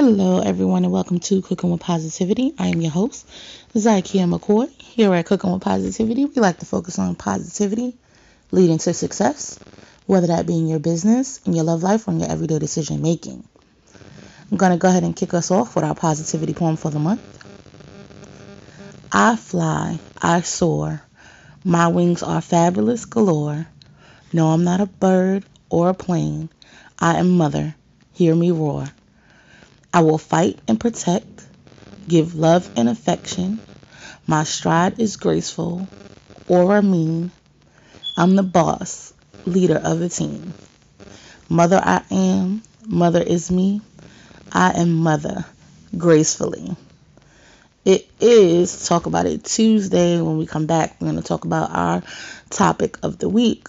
Hello, everyone, and welcome to Cooking with Positivity. I am your host, Zykia McCoy. Here at Cooking with Positivity, we like to focus on positivity leading to success, whether that be in your business, in your love life, or in your everyday decision making. I'm going to go ahead and kick us off with our positivity poem for the month. I fly, I soar. My wings are fabulous galore. No, I'm not a bird or a plane. I am mother. Hear me roar. I will fight and protect, give love and affection. My stride is graceful or mean. I'm the boss, leader of the team. Mother I am, mother is me. I am mother, gracefully. It is Talk About It Tuesday. When we come back, we're going to talk about our topic of the week.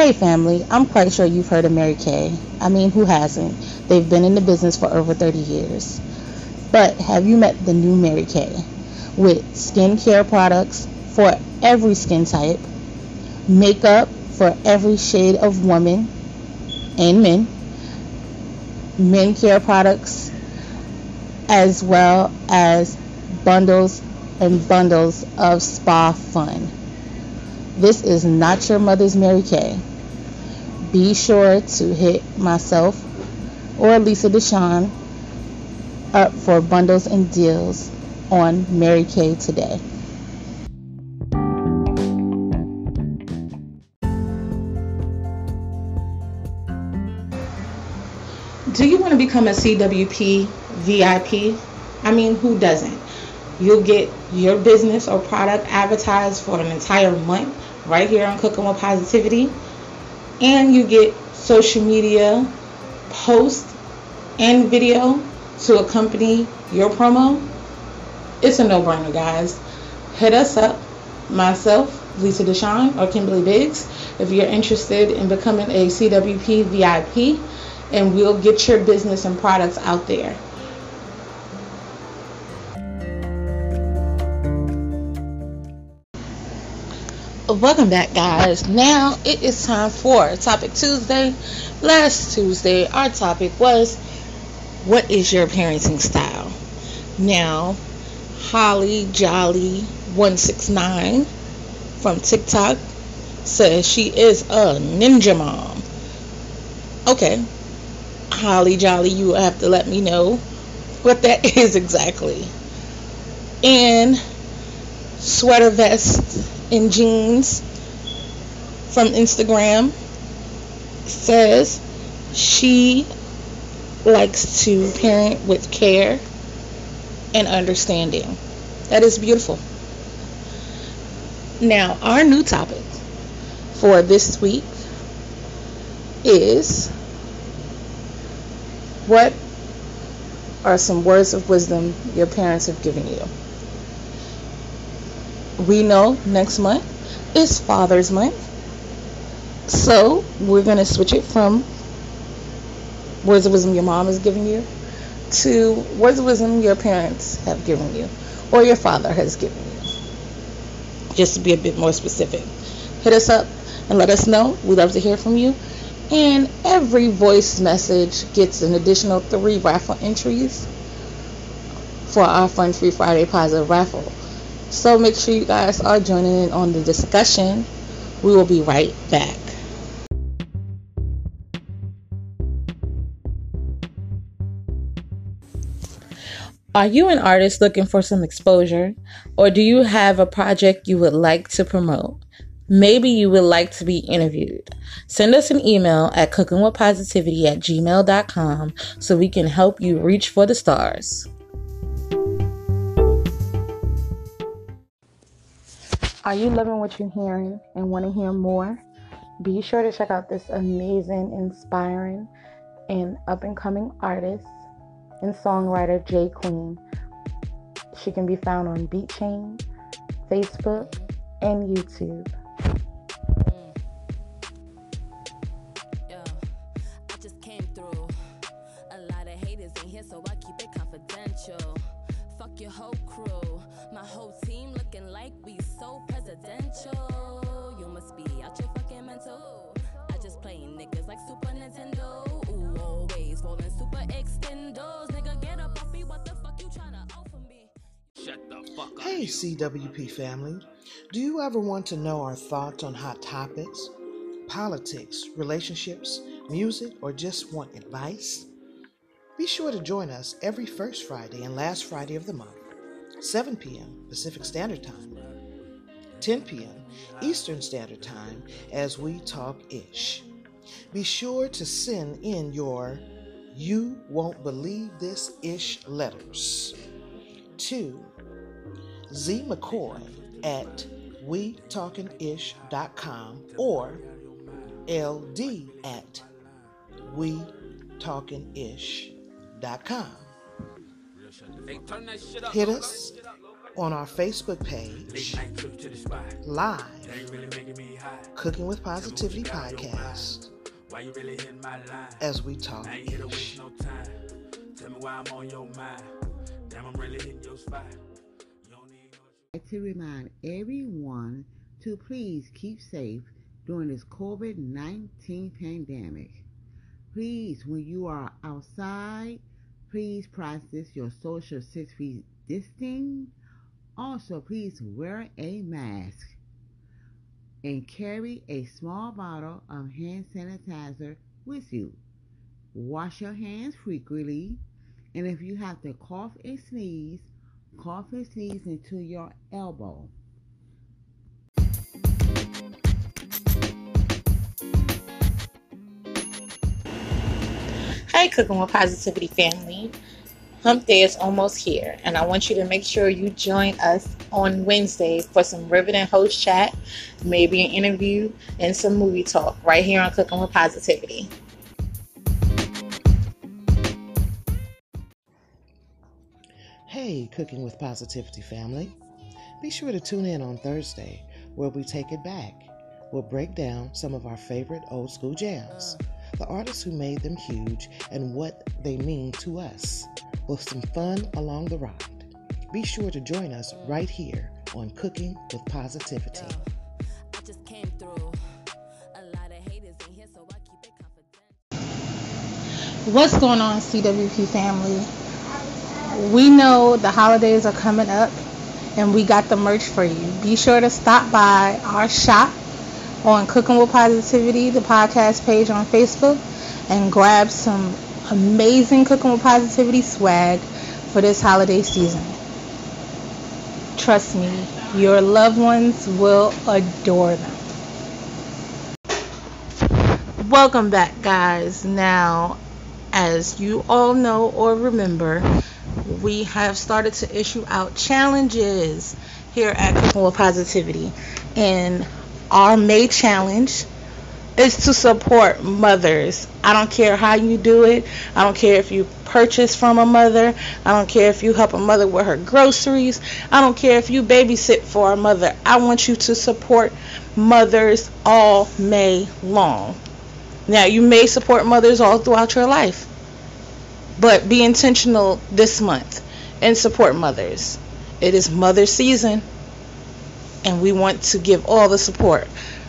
Hey family, I'm quite sure you've heard of Mary Kay. I mean, who hasn't? They've been in the business for over 30 years. But have you met the new Mary Kay? With skincare products for every skin type, makeup for every shade of woman and men, men care products, as well as bundles and bundles of spa fun. This is not your mother's Mary Kay be sure to hit myself or Lisa Deshawn up for bundles and deals on Mary Kay today. Do you want to become a CWP VIP? I mean, who doesn't? You'll get your business or product advertised for an entire month right here on Cooking with Positivity and you get social media post and video to accompany your promo, it's a no-brainer, guys. Hit us up, myself, Lisa Deshawn, or Kimberly Biggs, if you're interested in becoming a CWP VIP, and we'll get your business and products out there. Welcome back, guys. Now it is time for Topic Tuesday. Last Tuesday, our topic was What is your parenting style? Now, Holly Jolly 169 from TikTok says she is a ninja mom. Okay, Holly Jolly, you have to let me know what that is exactly. And sweater vest in jeans from Instagram says she likes to parent with care and understanding. That is beautiful. Now, our new topic for this week is what are some words of wisdom your parents have given you? We know next month is Father's Month. So we're going to switch it from words of wisdom your mom is giving you to words of wisdom your parents have given you or your father has given you. Just to be a bit more specific. Hit us up and let us know. We'd love to hear from you. And every voice message gets an additional three raffle entries for our Fun Free Friday Positive raffle. So make sure you guys are joining in on the discussion. We will be right back. Are you an artist looking for some exposure? Or do you have a project you would like to promote? Maybe you would like to be interviewed. Send us an email at cookingwithpositivity at gmail.com so we can help you reach for the stars. Are you loving what you're hearing and want to hear more? be sure to check out this amazing, inspiring, and up and coming artist and songwriter, J Queen. She can be found on BeatChain, Facebook, and YouTube. Like we so presidential. You must be out your fucking mental. I just play niggas like Super Nintendo. Ooh, always rolling super extendos. Nigga, get up off me. What the fuck you tryna offer me? Shut the fuck up. Hey, CWP family. Do you ever want to know our thoughts on hot topics, politics, relationships, music, or just want advice? Be sure to join us every first Friday and last Friday of the month, 7 p.m. Pacific Standard Time, 10 p.m. Eastern Standard Time, as we talk ish. Be sure to send in your You Won't Believe This Ish letters to Z McCoy at WeTalkingIsh.com or LD at WeTalkingIsh.com Hit us on our Facebook page, live, Cooking with Positivity podcast, as we talk. To remind everyone to please keep safe during this COVID 19 pandemic. Please, when you are outside, Please practice your social six feet distancing. Also, please wear a mask and carry a small bottle of hand sanitizer with you. Wash your hands frequently, and if you have to cough and sneeze, cough and sneeze into your elbow. Hey, Cooking with Positivity family. Hump Day is almost here, and I want you to make sure you join us on Wednesday for some riveting host chat, maybe an interview, and some movie talk right here on Cooking with Positivity. Hey, Cooking with Positivity family. Be sure to tune in on Thursday where we take it back. We'll break down some of our favorite old school jams the artists who made them huge, and what they mean to us, with some fun along the ride. Be sure to join us right here on Cooking with Positivity. What's going on, CWP family? We know the holidays are coming up and we got the merch for you. Be sure to stop by our shop on Cooking with Positivity, the podcast page on Facebook, and grab some amazing Cooking with Positivity swag for this holiday season. Trust me, your loved ones will adore them. Welcome back, guys. Now, as you all know or remember, we have started to issue out challenges here at Cooking with Positivity. And our May challenge is to support mothers. I don't care how you do it. I don't care if you purchase from a mother. I don't care if you help a mother with her groceries. I don't care if you babysit for a mother. I want you to support mothers all May long. Now, you may support mothers all throughout your life, but be intentional this month and support mothers. It is mother season and we want to give all the support.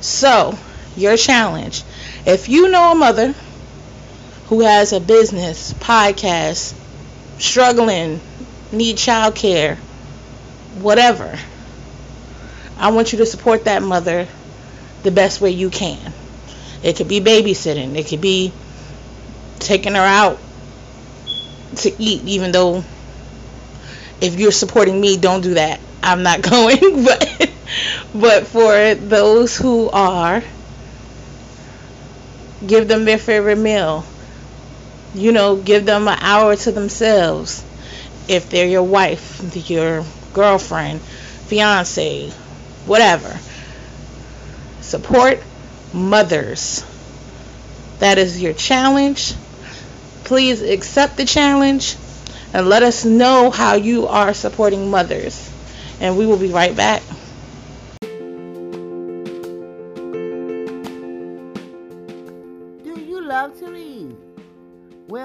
So, your challenge if you know a mother who has a business, podcast, struggling, need child care, whatever, I want you to support that mother the best way you can. It could be babysitting, it could be taking her out to eat, even though if you're supporting me, don't do that. I'm not going, but but for those who are, give them their favorite meal. You know, give them an hour to themselves. If they're your wife, your girlfriend, fiance, whatever. Support mothers. That is your challenge. Please accept the challenge and let us know how you are supporting mothers. And we will be right back.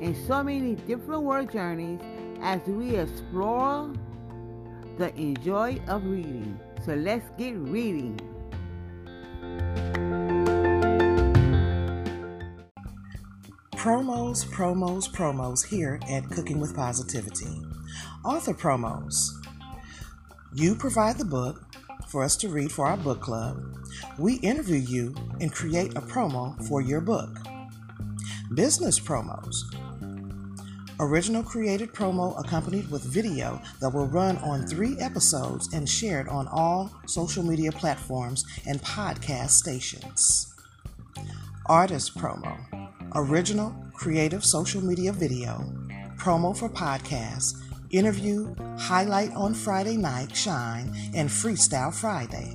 in so many different word journeys as we explore the enjoy of reading. So let's get reading. Promos, promos, promos here at Cooking with Positivity. Author promos. You provide the book for us to read for our book club. We interview you and create a promo for your book. Business promos. Original created promo accompanied with video that will run on three episodes and shared on all social media platforms and podcast stations. Artist promo. Original creative social media video. Promo for podcast, Interview, highlight on Friday night, shine, and freestyle Friday.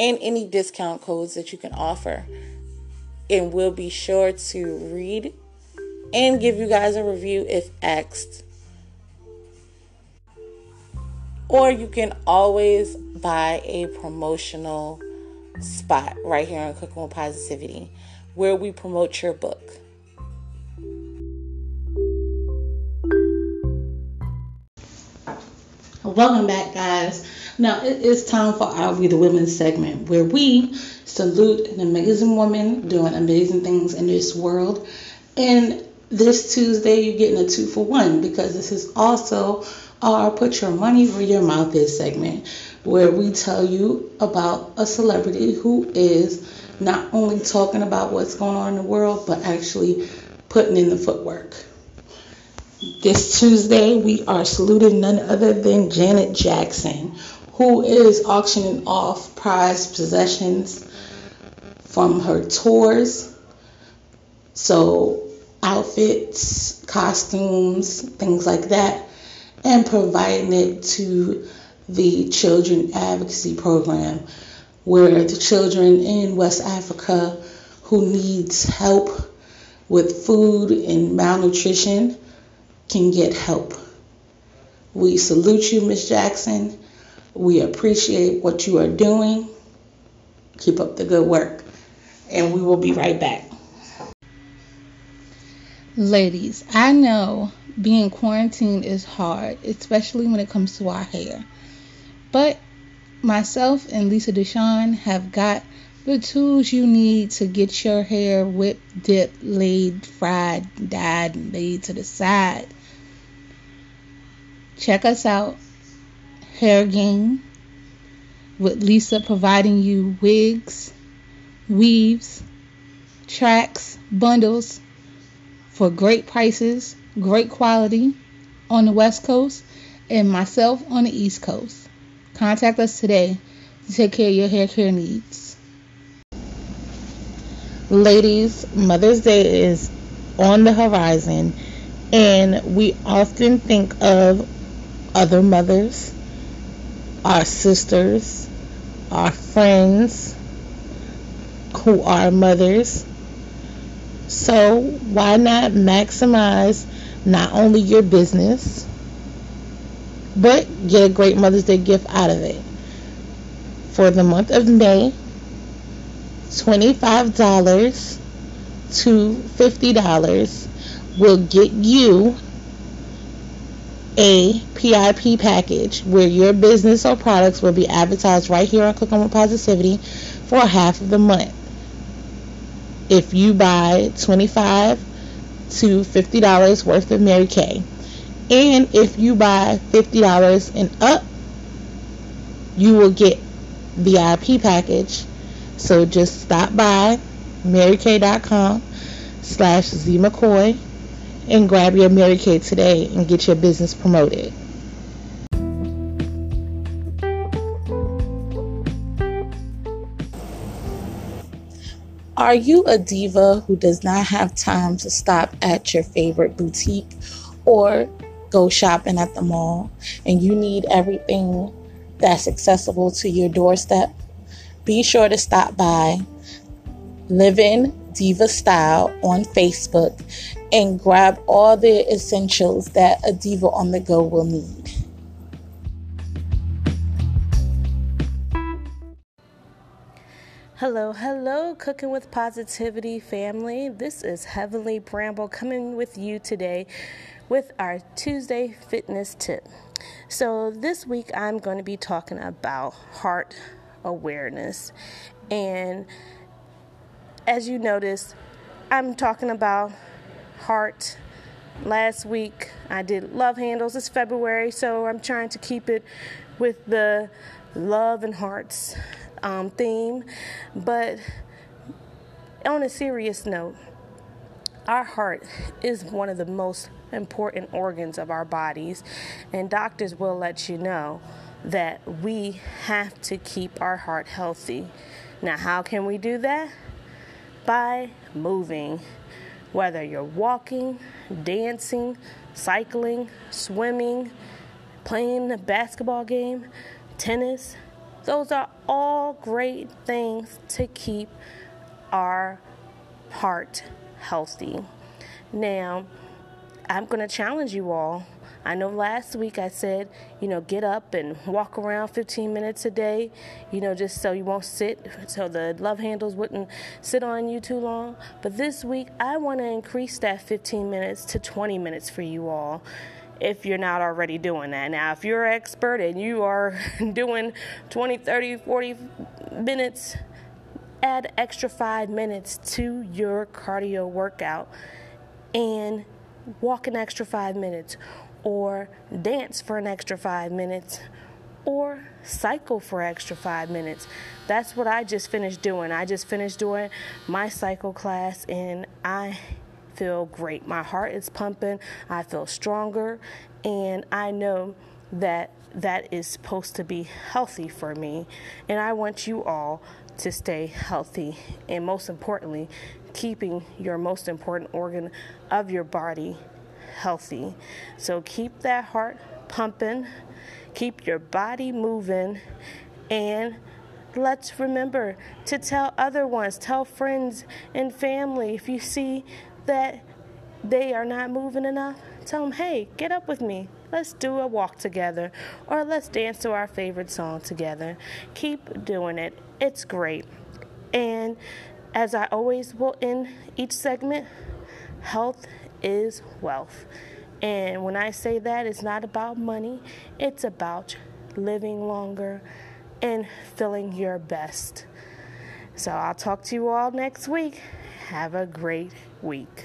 and any discount codes that you can offer. And we'll be sure to read and give you guys a review if asked. Or you can always buy a promotional spot right here on Cooking with Positivity where we promote your book. Welcome back, guys. Now it is time for our We the Women segment where we salute an amazing woman doing amazing things in this world. And this Tuesday, you're getting a two for one because this is also our Put Your Money Where Your Mouth Is segment where we tell you about a celebrity who is not only talking about what's going on in the world but actually putting in the footwork. This Tuesday, we are saluting none other than Janet Jackson, who is auctioning off prized possessions from her tours. So, outfits, costumes, things like that, and providing it to the Children Advocacy Program, where the children in West Africa who needs help with food and malnutrition can get help. We salute you, Miss Jackson. We appreciate what you are doing. Keep up the good work. And we will be right back. Ladies, I know being quarantined is hard, especially when it comes to our hair. But myself and Lisa Deshawn have got the tools you need to get your hair whipped, dipped, laid, fried, dyed, and laid to the side. Check us out, Hair Game, with Lisa providing you wigs, weaves, tracks, bundles for great prices, great quality on the West Coast, and myself on the East Coast. Contact us today to take care of your hair care needs. Ladies, Mother's Day is on the horizon, and we often think of other mothers, our sisters, our friends who are mothers. So, why not maximize not only your business, but get a great Mother's Day gift out of it. For the month of May, $25 to $50 will get you a PIP package where your business or products will be advertised right here on Cooking with Positivity for half of the month. If you buy 25 to $50 worth of Mary Kay. And if you buy $50 and up, you will get the IP package. So just stop by marykay.com slash zmccoy and grab your Mary Kay today and get your business promoted. Are you a diva who does not have time to stop at your favorite boutique or go shopping at the mall and you need everything that's accessible to your doorstep? Be sure to stop by Living Diva Style on Facebook and grab all the essentials that a diva on the go will need. Hello, hello, Cooking with Positivity family. This is Heavenly Bramble coming with you today with our Tuesday fitness tip. So, this week I'm going to be talking about heart awareness. And as you notice, I'm talking about heart. Last week I did love handles. It's February, so I'm trying to keep it with the love and hearts um, theme. But on a serious note, our heart is one of the most important organs of our bodies, and doctors will let you know that we have to keep our heart healthy. Now, how can we do that? By moving. Whether you're walking, dancing, cycling, swimming, playing a basketball game, tennis, those are all great things to keep our heart healthy. Now, I'm going to challenge you all. I know last week I said, you know, get up and walk around 15 minutes a day, you know, just so you won't sit, so the love handles wouldn't sit on you too long. But this week, I want to increase that 15 minutes to 20 minutes for you all if you're not already doing that. Now, if you're an expert and you are doing 20, 30, 40 minutes, add extra five minutes to your cardio workout and walk an extra five minutes or dance for an extra five minutes or cycle for extra five minutes. That's what I just finished doing. I just finished doing my cycle class and I feel great. My heart is pumping, I feel stronger, and I know that that is supposed to be healthy for me. And I want you all to stay healthy and, most importantly, keeping your most important organ of your body healthy. So keep that heart pumping, keep your body moving, and let's remember to tell other ones, tell friends and family if you see that they are not moving enough, tell them, hey, get up with me. Let's do a walk together or let's dance to our favorite song together. Keep doing it. It's great. And as I always will end each segment, health is wealth. And when I say that, it's not about money, it's about living longer and feeling your best. So I'll talk to you all next week. Have a great week.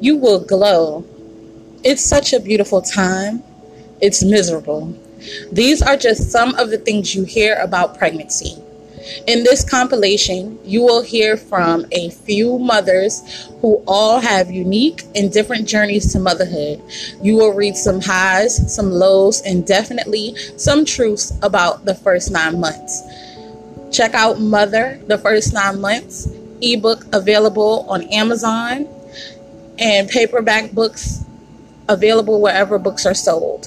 You will glow. It's such a beautiful time. It's miserable. These are just some of the things you hear about pregnancy. In this compilation, you will hear from a few mothers who all have unique and different journeys to motherhood. You will read some highs, some lows, and definitely some truths about the first nine months. Check out Mother, the first nine months, ebook available on Amazon, and paperback books available wherever books are sold.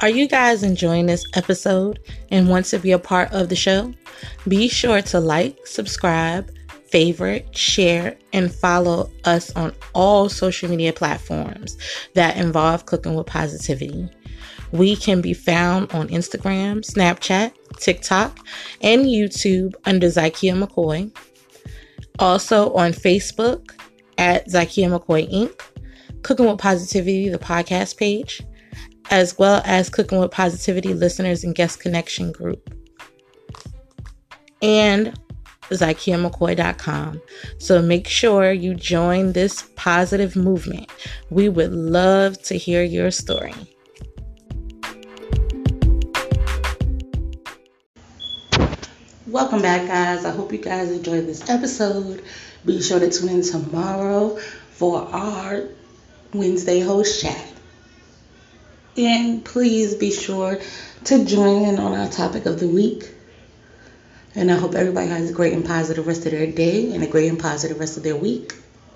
Are you guys enjoying this episode and want to be a part of the show? Be sure to like, subscribe, favorite, share, and follow us on all social media platforms that involve cooking with positivity. We can be found on Instagram, Snapchat, TikTok, and YouTube under Zykia McCoy. Also on Facebook at Zykia McCoy Inc., Cooking with Positivity, the podcast page, as well as Cooking with Positivity listeners and guest connection group. And ZykiaMcCoy.com. So make sure you join this positive movement. We would love to hear your story. Welcome back, guys. I hope you guys enjoyed this episode. Be sure to tune in tomorrow for our Wednesday host chat. And please be sure to join in on our topic of the week. And I hope everybody has a great and positive rest of their day and a great and positive rest of their week.